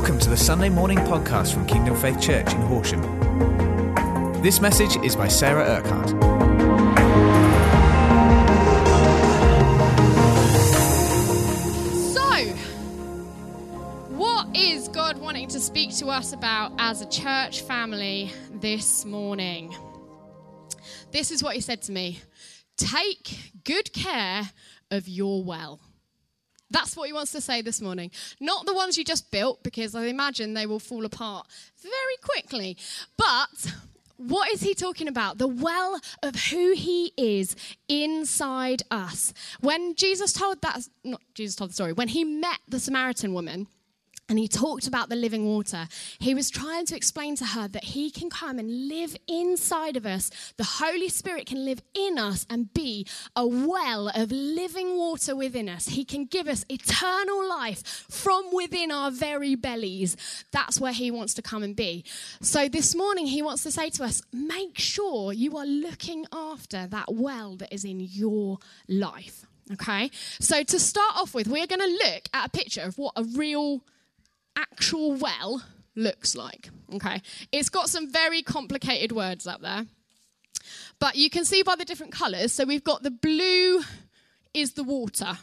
Welcome to the Sunday morning podcast from Kingdom Faith Church in Horsham. This message is by Sarah Urquhart. So, what is God wanting to speak to us about as a church family this morning? This is what He said to me Take good care of your well. That's what he wants to say this morning. Not the ones you just built, because I imagine they will fall apart very quickly. But what is he talking about? The well of who he is inside us. When Jesus told that, not Jesus told the story, when he met the Samaritan woman, and he talked about the living water. He was trying to explain to her that he can come and live inside of us. The Holy Spirit can live in us and be a well of living water within us. He can give us eternal life from within our very bellies. That's where he wants to come and be. So this morning, he wants to say to us make sure you are looking after that well that is in your life. Okay? So to start off with, we're going to look at a picture of what a real actual well looks like. Okay, it's got some very complicated words up there, but you can see by the different colours. So we've got the blue is the water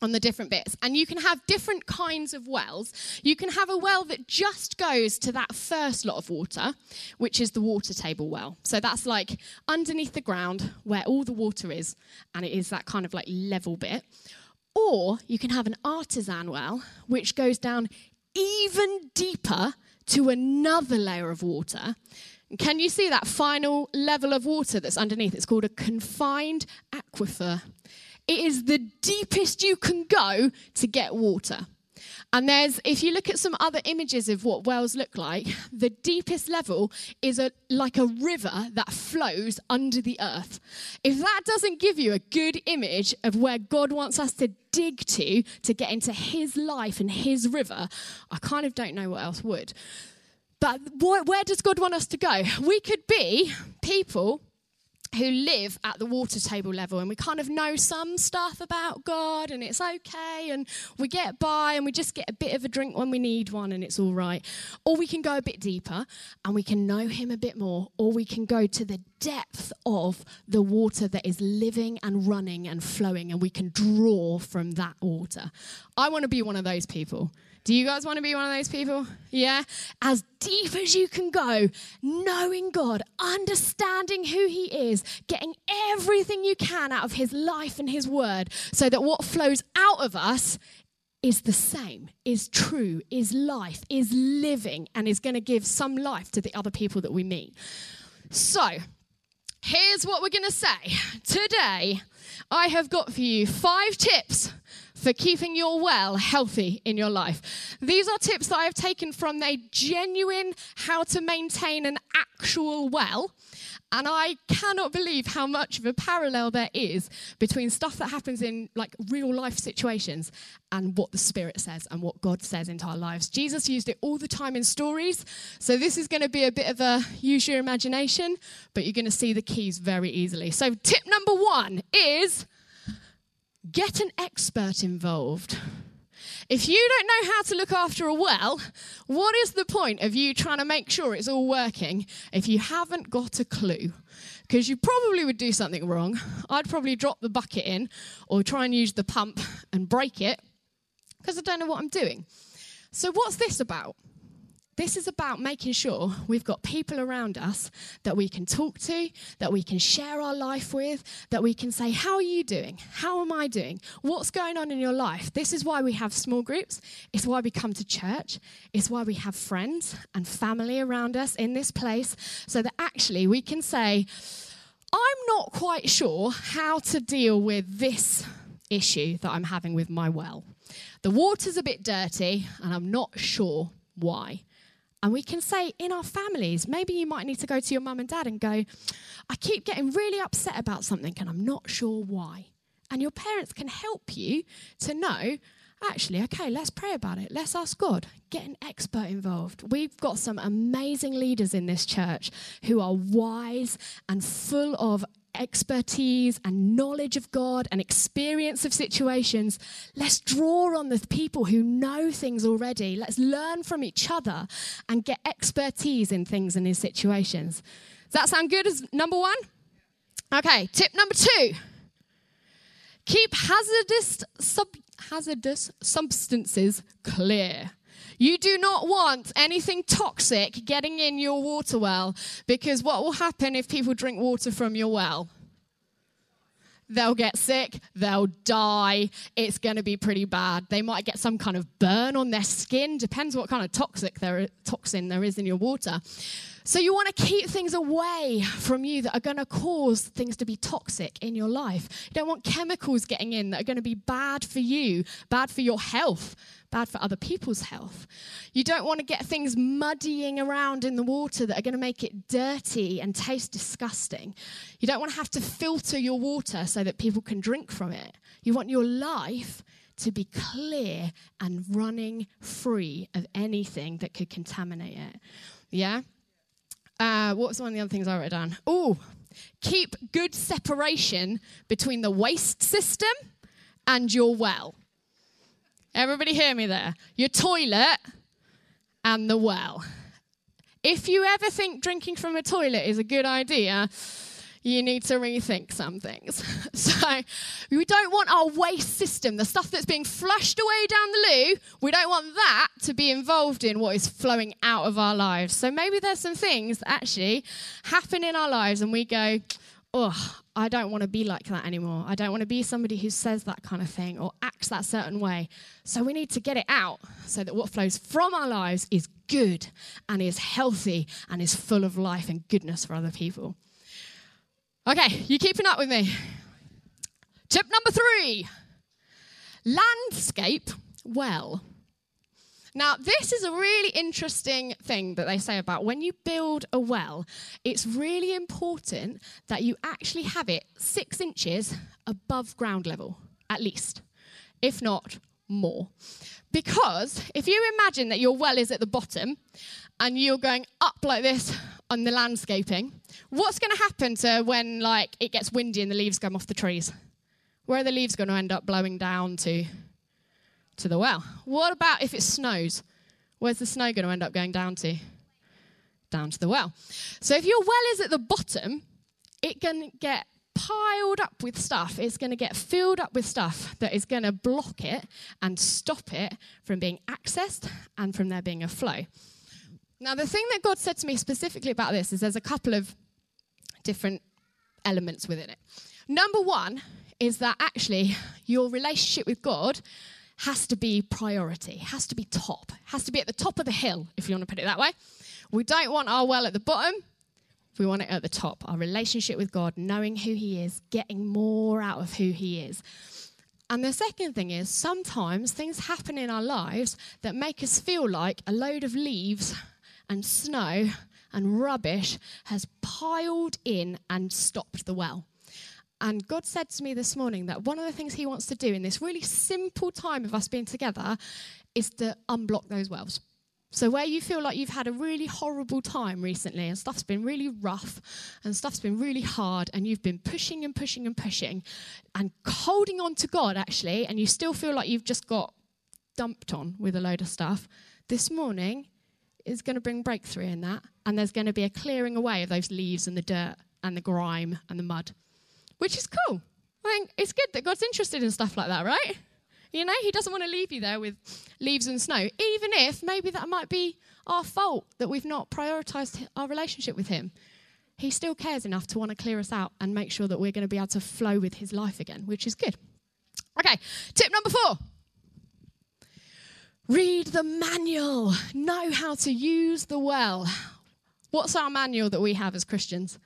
on the different bits. And you can have different kinds of wells. You can have a well that just goes to that first lot of water, which is the water table well. So that's like underneath the ground where all the water is, and it is that kind of like level bit. Or you can have an artesian well, which goes down even deeper to another layer of water. can you see that final level of water that's underneath? It's called a confined aquifer. It is the deepest you can go to get water. And there's, if you look at some other images of what wells look like, the deepest level is a, like a river that flows under the earth. If that doesn't give you a good image of where God wants us to dig to to get into His life and His river, I kind of don't know what else would. But where does God want us to go? We could be people who live at the water table level and we kind of know some stuff about God and it's okay and we get by and we just get a bit of a drink when we need one and it's all right. Or we can go a bit deeper and we can know Him a bit more, or we can go to the depth of the water that is living and running and flowing and we can draw from that water. I want to be one of those people. Do you guys want to be one of those people? Yeah? As deep as you can go, knowing God, understanding who He is, getting everything you can out of His life and His word, so that what flows out of us is the same, is true, is life, is living, and is going to give some life to the other people that we meet. So, here's what we're going to say. Today, I have got for you five tips for keeping your well healthy in your life. These are tips that I have taken from a genuine how to maintain an actual well. And I cannot believe how much of a parallel there is between stuff that happens in like real life situations and what the Spirit says and what God says into our lives. Jesus used it all the time in stories. So this is going to be a bit of a use your imagination, but you're going to see the keys very easily. So tip number one is get an expert involved. If you don't know how to look after a well, what is the point of you trying to make sure it's all working if you haven't got a clue? Because you probably would do something wrong. I'd probably drop the bucket in or try and use the pump and break it because I don't know what I'm doing. So, what's this about? This is about making sure we've got people around us that we can talk to, that we can share our life with, that we can say, How are you doing? How am I doing? What's going on in your life? This is why we have small groups. It's why we come to church. It's why we have friends and family around us in this place so that actually we can say, I'm not quite sure how to deal with this issue that I'm having with my well. The water's a bit dirty and I'm not sure why. And we can say in our families, maybe you might need to go to your mum and dad and go, I keep getting really upset about something and I'm not sure why. And your parents can help you to know, actually, okay, let's pray about it. Let's ask God. Get an expert involved. We've got some amazing leaders in this church who are wise and full of expertise and knowledge of God and experience of situations, let's draw on the people who know things already. Let's learn from each other and get expertise in things and in situations. Does that sound good as number one? Okay, tip number two keep hazardous, sub- hazardous substances clear. You do not want anything toxic getting in your water well because what will happen if people drink water from your well? They'll get sick, they'll die, it's going to be pretty bad. They might get some kind of burn on their skin, depends what kind of toxic there, toxin there is in your water. So you want to keep things away from you that are going to cause things to be toxic in your life. You don't want chemicals getting in that are going to be bad for you, bad for your health, bad for other people's health. You don't want to get things muddying around in the water that are going to make it dirty and taste disgusting. You don't want to have to filter your water so that people can drink from it. You want your life to be clear and running free of anything that could contaminate it. Yeah? Uh, what was one of the other things I wrote down? Oh, keep good separation between the waste system and your well. Everybody hear me there? Your toilet and the well. If you ever think drinking from a toilet is a good idea, you need to rethink some things. So, we don't want our waste system, the stuff that's being flushed away down the loo, we don't want that to be involved in what is flowing out of our lives. So, maybe there's some things that actually happen in our lives and we go, oh, I don't want to be like that anymore. I don't want to be somebody who says that kind of thing or acts that certain way. So we need to get it out so that what flows from our lives is good and is healthy and is full of life and goodness for other people. Okay, you keeping up with me? Tip number three landscape well. Now, this is a really interesting thing that they say about when you build a well, it's really important that you actually have it six inches above ground level, at least, if not more. Because if you imagine that your well is at the bottom and you're going up like this on the landscaping, what's going to happen to when like it gets windy and the leaves come off the trees? Where are the leaves going to end up blowing down to? to the well. What about if it snows? Where's the snow going to end up going down to? Down to the well. So if your well is at the bottom, it can get piled up with stuff. It's going to get filled up with stuff that is going to block it and stop it from being accessed and from there being a flow. Now, the thing that God said to me specifically about this is there's a couple of different elements within it. Number one is that actually your relationship with God has to be priority, has to be top, has to be at the top of the hill, if you want to put it that way. We don't want our well at the bottom, we want it at the top. Our relationship with God, knowing who He is, getting more out of who He is. And the second thing is sometimes things happen in our lives that make us feel like a load of leaves and snow and rubbish has piled in and stopped the well. And God said to me this morning that one of the things He wants to do in this really simple time of us being together is to unblock those wells. So, where you feel like you've had a really horrible time recently and stuff's been really rough and stuff's been really hard and you've been pushing and pushing and pushing and holding on to God actually, and you still feel like you've just got dumped on with a load of stuff, this morning is going to bring breakthrough in that. And there's going to be a clearing away of those leaves and the dirt and the grime and the mud which is cool. I think it's good that God's interested in stuff like that, right? You know, He doesn't want to leave you there with leaves and snow, even if maybe that might be our fault that we've not prioritized our relationship with Him. He still cares enough to want to clear us out and make sure that we're going to be able to flow with His life again, which is good. Okay, tip number four read the manual, know how to use the well. What's our manual that we have as Christians?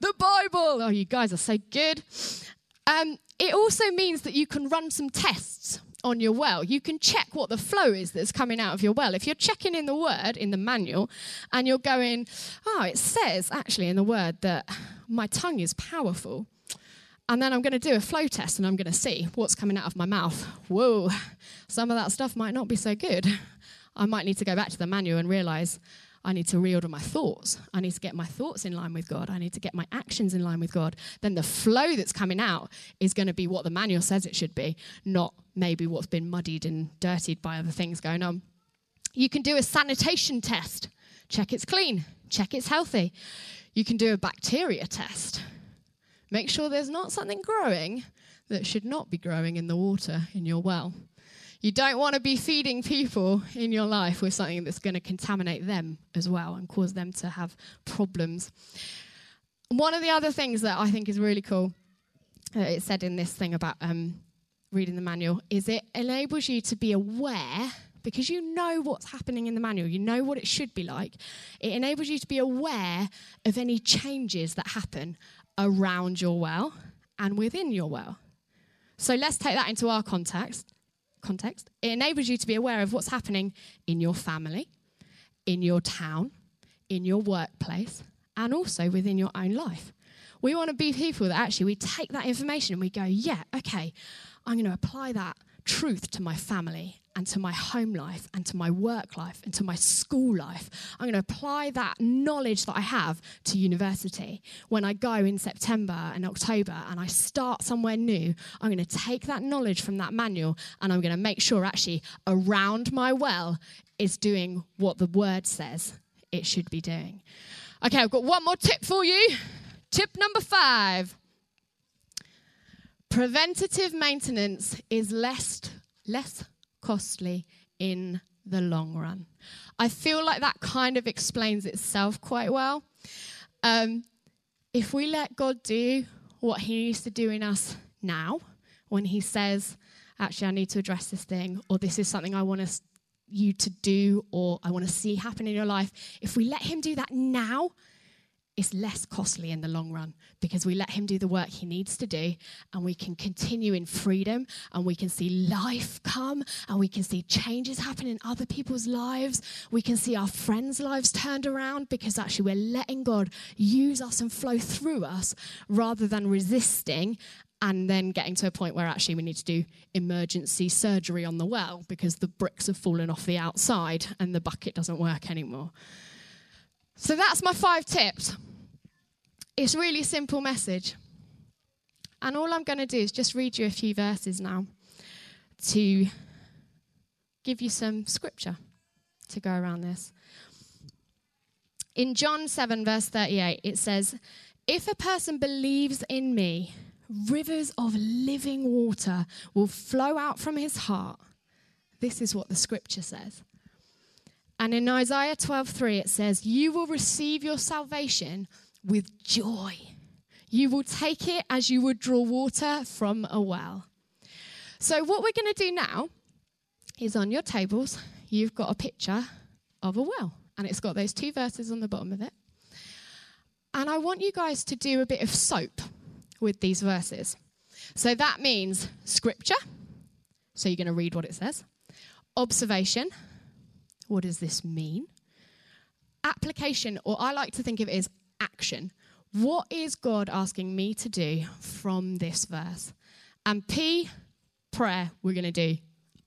the Bible. Oh, you guys are so good. Um, it also means that you can run some tests on your well. You can check what the flow is that's coming out of your well. If you're checking in the word, in the manual, and you're going, oh, it says actually in the word that my tongue is powerful. And then I'm going to do a flow test and I'm going to see what's coming out of my mouth. Whoa, some of that stuff might not be so good. I might need to go back to the manual and realize I need to reorder my thoughts. I need to get my thoughts in line with God. I need to get my actions in line with God. Then the flow that's coming out is going to be what the manual says it should be, not maybe what's been muddied and dirtied by other things going on. You can do a sanitation test. Check it's clean, check it's healthy. You can do a bacteria test. Make sure there's not something growing that should not be growing in the water in your well. You don't want to be feeding people in your life with something that's going to contaminate them as well and cause them to have problems. One of the other things that I think is really cool, uh, it said in this thing about um, reading the manual, is it enables you to be aware because you know what's happening in the manual, you know what it should be like. It enables you to be aware of any changes that happen around your well and within your well. So let's take that into our context context, it enables you to be aware of what's happening in your family, in your town, in your workplace, and also within your own life. We want to be people that actually we take that information and we go, yeah, okay, I'm going to apply that truth to my family and to my home life and to my work life and to my school life. I'm going to apply that knowledge that I have to university. When I go in September and October and I start somewhere new, I'm going to take that knowledge from that manual and I'm going to make sure actually around my well is doing what the word says it should be doing. Okay, I've got one more tip for you. Tip number five. Preventative maintenance is less, less costly in the long run. I feel like that kind of explains itself quite well. Um, if we let God do what He needs to do in us now, when He says, actually, I need to address this thing, or this is something I want us, you to do, or I want to see happen in your life, if we let Him do that now, it's less costly in the long run because we let him do the work he needs to do and we can continue in freedom and we can see life come and we can see changes happen in other people's lives. We can see our friends' lives turned around because actually we're letting God use us and flow through us rather than resisting and then getting to a point where actually we need to do emergency surgery on the well because the bricks have fallen off the outside and the bucket doesn't work anymore. So that's my five tips. It's really simple message. And all I'm going to do is just read you a few verses now to give you some scripture to go around this. In John 7, verse 38, it says, If a person believes in me, rivers of living water will flow out from his heart. This is what the scripture says. And in Isaiah 12:3 it says, "You will receive your salvation with joy. You will take it as you would draw water from a well." So what we're going to do now is on your tables, you've got a picture of a well, and it's got those two verses on the bottom of it. And I want you guys to do a bit of SOAP with these verses. So that means scripture. So you're going to read what it says. Observation what does this mean? Application, or I like to think of it as action. What is God asking me to do from this verse? And P, prayer, we're going to do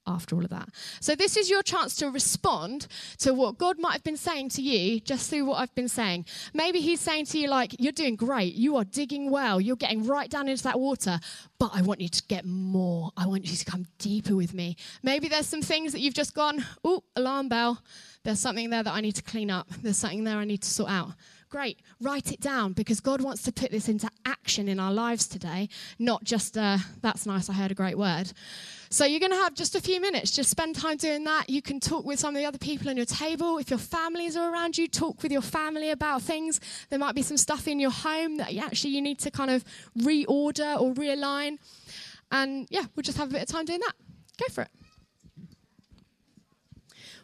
after all of that. So, this is your chance to respond to what God might have been saying to you just through what I've been saying. Maybe He's saying to you, like, you're doing great, you are digging well, you're getting right down into that water, but I want you to get more. I want you to come deeper with me. Maybe there's some things that you've just gone, oh, alarm bell. There's something there that I need to clean up, there's something there I need to sort out. Great, write it down because God wants to put this into action in our lives today, not just, uh, that's nice, I heard a great word. So you're going to have just a few minutes. Just spend time doing that. You can talk with some of the other people on your table. If your families are around you, talk with your family about things. There might be some stuff in your home that you actually you need to kind of reorder or realign. And yeah, we'll just have a bit of time doing that. Go for it.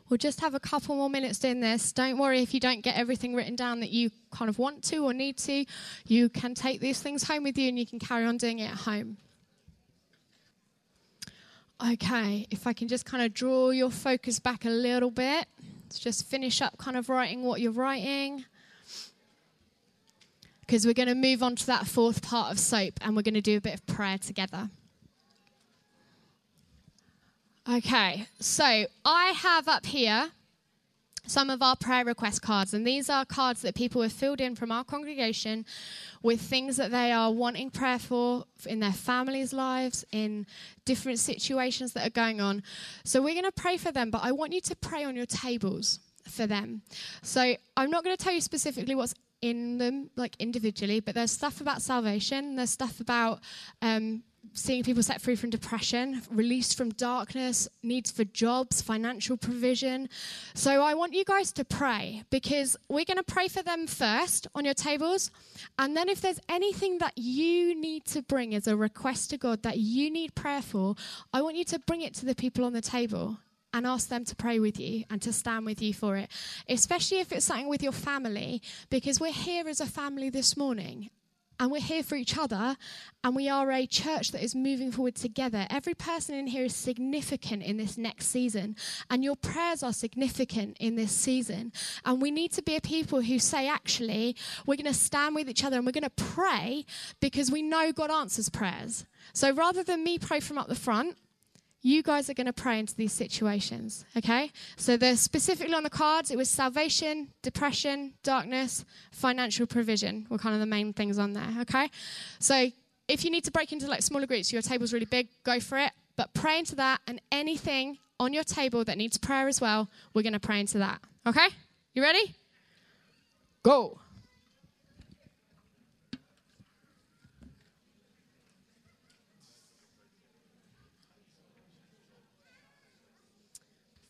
We'll just have a couple more minutes doing this. Don't worry if you don't get everything written down that you kind of want to or need to. You can take these things home with you and you can carry on doing it at home. Okay, if I can just kind of draw your focus back a little bit. Let's just finish up kind of writing what you're writing. Because we're going to move on to that fourth part of SOAP and we're going to do a bit of prayer together. Okay, so I have up here some of our prayer request cards. And these are cards that people have filled in from our congregation with things that they are wanting prayer for in their families' lives, in different situations that are going on. So we're going to pray for them, but I want you to pray on your tables for them. So I'm not going to tell you specifically what's in them, like individually, but there's stuff about salvation, there's stuff about um, seeing people set free from depression, released from darkness, needs for jobs, financial provision. So I want you guys to pray because we're going to pray for them first on your tables. And then if there's anything that you need to bring as a request to God that you need prayer for, I want you to bring it to the people on the table and ask them to pray with you and to stand with you for it, especially if it's something with your family, because we're here as a family this morning and we're here for each other and we are a church that is moving forward together. Every person in here is significant in this next season and your prayers are significant in this season. And we need to be a people who say actually we're going to stand with each other and we're going to pray because we know god answers prayers. So rather than me pray from up the front you guys are going to pray into these situations, okay? So, the specifically on the cards, it was salvation, depression, darkness, financial provision were kind of the main things on there, okay? So, if you need to break into like smaller groups, your table's really big, go for it. But pray into that, and anything on your table that needs prayer as well, we're going to pray into that, okay? You ready? Go.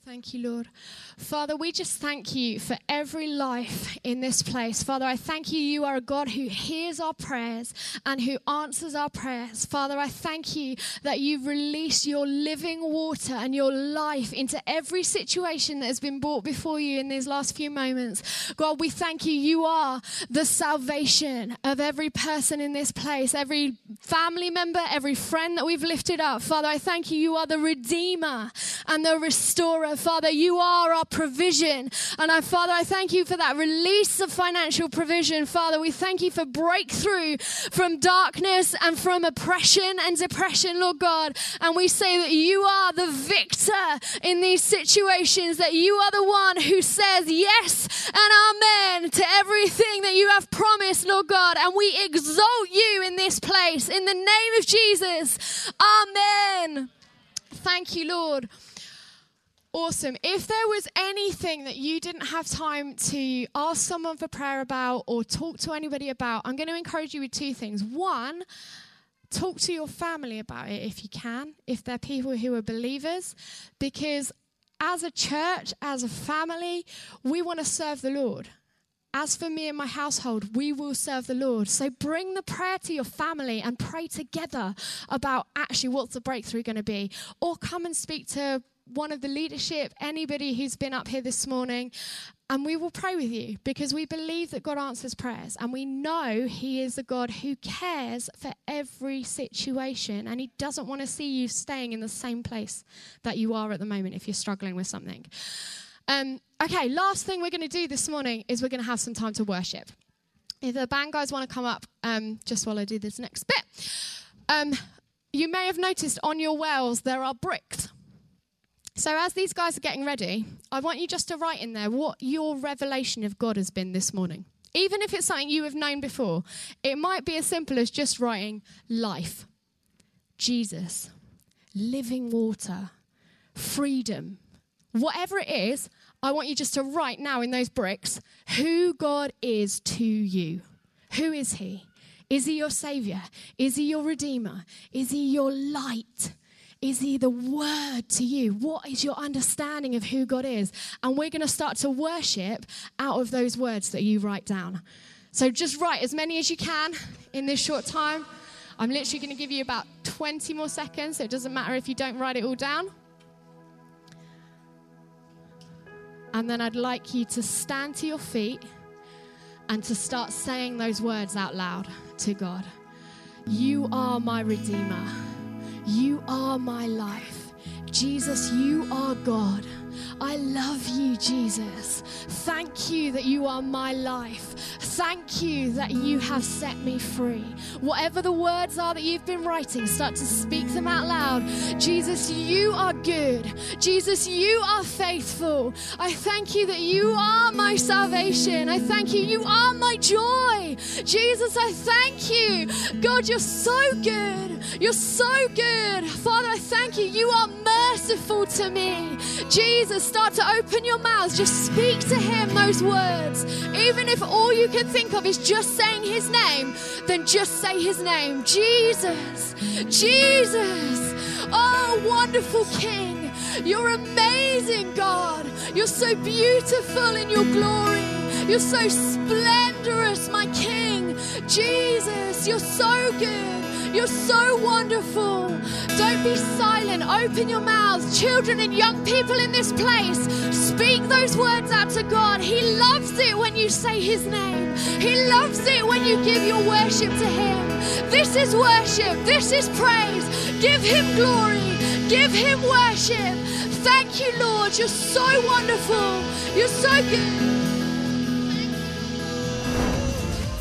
Thank you, Lord. Father, we just thank you for every life in this place. Father, I thank you. You are a God who hears our prayers and who answers our prayers. Father, I thank you that you've released your living water and your life into every situation that has been brought before you in these last few moments. God, we thank you. You are the salvation of every person in this place, every family member, every friend that we've lifted up. Father, I thank you. You are the redeemer and the restorer Father, you are our provision. And I, Father, I thank you for that release of financial provision. Father, we thank you for breakthrough from darkness and from oppression and depression, Lord God. And we say that you are the victor in these situations, that you are the one who says yes and amen to everything that you have promised, Lord God. And we exalt you in this place. In the name of Jesus. Amen. Thank you, Lord. Awesome. If there was anything that you didn't have time to ask someone for prayer about or talk to anybody about, I'm going to encourage you with two things. One, talk to your family about it if you can, if they're people who are believers, because as a church, as a family, we want to serve the Lord. As for me and my household, we will serve the Lord. So bring the prayer to your family and pray together about actually what's the breakthrough going to be. Or come and speak to one of the leadership, anybody who's been up here this morning, and we will pray with you because we believe that God answers prayers and we know He is a God who cares for every situation and He doesn't want to see you staying in the same place that you are at the moment if you're struggling with something. Um, okay, last thing we're going to do this morning is we're going to have some time to worship. If the band guys want to come up um, just while I do this next bit, um, you may have noticed on your wells there are bricks. So, as these guys are getting ready, I want you just to write in there what your revelation of God has been this morning. Even if it's something you have known before, it might be as simple as just writing life, Jesus, living water, freedom. Whatever it is, I want you just to write now in those bricks who God is to you. Who is He? Is He your Savior? Is He your Redeemer? Is He your light? Is He the Word to you? What is your understanding of who God is? And we're going to start to worship out of those words that you write down. So just write as many as you can in this short time. I'm literally going to give you about 20 more seconds, so it doesn't matter if you don't write it all down. And then I'd like you to stand to your feet and to start saying those words out loud to God. You are my Redeemer. You are my life. Jesus, you are God. I love you, Jesus. Thank you that you are my life. Thank you that you have set me free. Whatever the words are that you've been writing, start to speak them out loud. Jesus, you are good. Jesus, you are faithful. I thank you that you are my salvation. I thank you, you are my joy. Jesus, I thank you. God, you're so good. You're so good. Father, I thank you. You are merciful to me. Jesus, start to open your mouth. Just speak to him those words. Even if all you can think of is just saying his name, then just say his name. Jesus. Jesus. Oh, wonderful King. You're amazing, God. You're so beautiful in your glory. You're so splendorous, my King. Jesus, you're so good. You're so wonderful. Don't be silent. Open your mouths. Children and young people in this place, speak those words out to God. He loves it when you say His name, He loves it when you give your worship to Him. This is worship. This is praise. Give Him glory. Give Him worship. Thank you, Lord. You're so wonderful. You're so good.